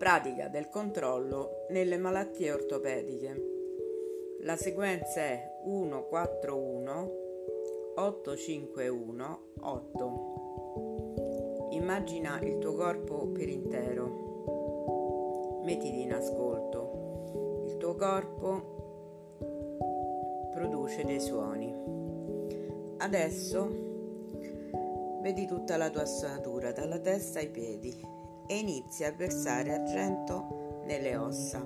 Pratica del controllo nelle malattie ortopediche. La sequenza è 141 851 8. Immagina il tuo corpo per intero. Mettiti in ascolto. Il tuo corpo produce dei suoni. Adesso vedi tutta la tua ossatura, dalla testa ai piedi e inizia a versare argento nelle ossa,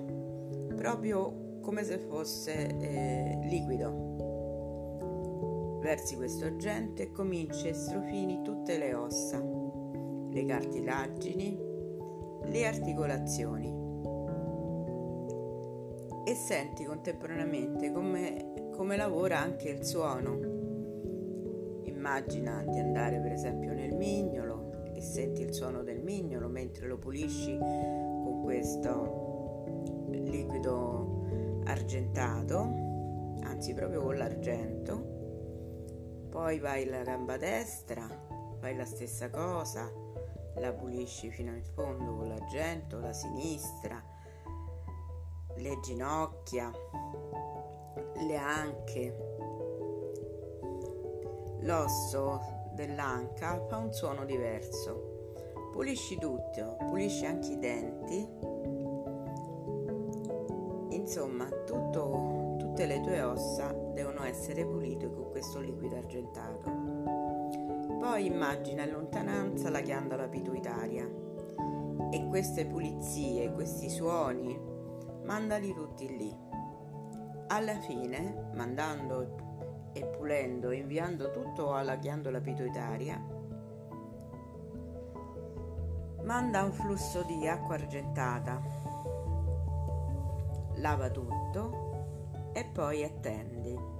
proprio come se fosse eh, liquido. Versi questo argento e cominci a estrofini tutte le ossa, le cartilagini, le articolazioni e senti contemporaneamente come, come lavora anche il suono. Immagina di andare per esempio nel mignolo e senti il suono del mignolo mentre lo pulisci con questo liquido argentato, anzi proprio con l'argento. Poi vai la gamba destra, fai la stessa cosa, la pulisci fino in fondo con l'argento, la sinistra, le ginocchia, le anche, l'osso dell'anca fa un suono diverso. Pulisci tutto, pulisci anche i denti. Insomma, tutto, tutte le tue ossa devono essere pulite con questo liquido argentato. Poi immagina in lontananza la ghiandola pituitaria e queste pulizie, questi suoni, mandali tutti lì. Alla fine, mandando e pulendo e inviando tutto alla ghiandola pituitaria, manda un flusso di acqua argentata, lava tutto e poi attendi.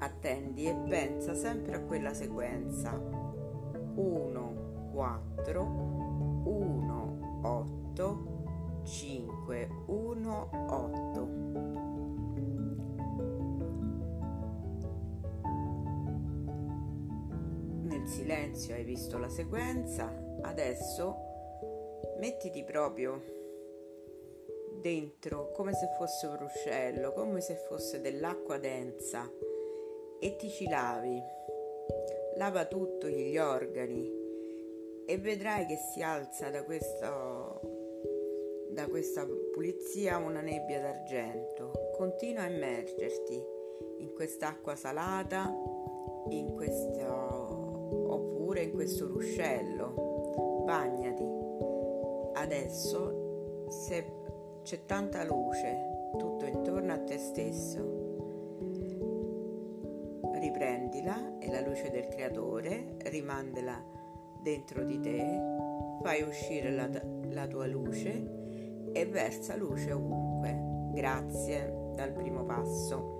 Attendi e pensa sempre a quella sequenza 1, 4, silenzio hai visto la sequenza, adesso mettiti proprio dentro come se fosse un ruscello, come se fosse dell'acqua densa e ti ci lavi. Lava tutto gli organi e vedrai che si alza da, questo, da questa pulizia una nebbia d'argento. Continua a immergerti in quest'acqua salata, in questo questo ruscello. Bagnati. Adesso se c'è tanta luce tutto intorno a te stesso. Riprendila e la luce del creatore, rimandela dentro di te, fai uscire la, la tua luce e versa luce ovunque. Grazie dal primo passo.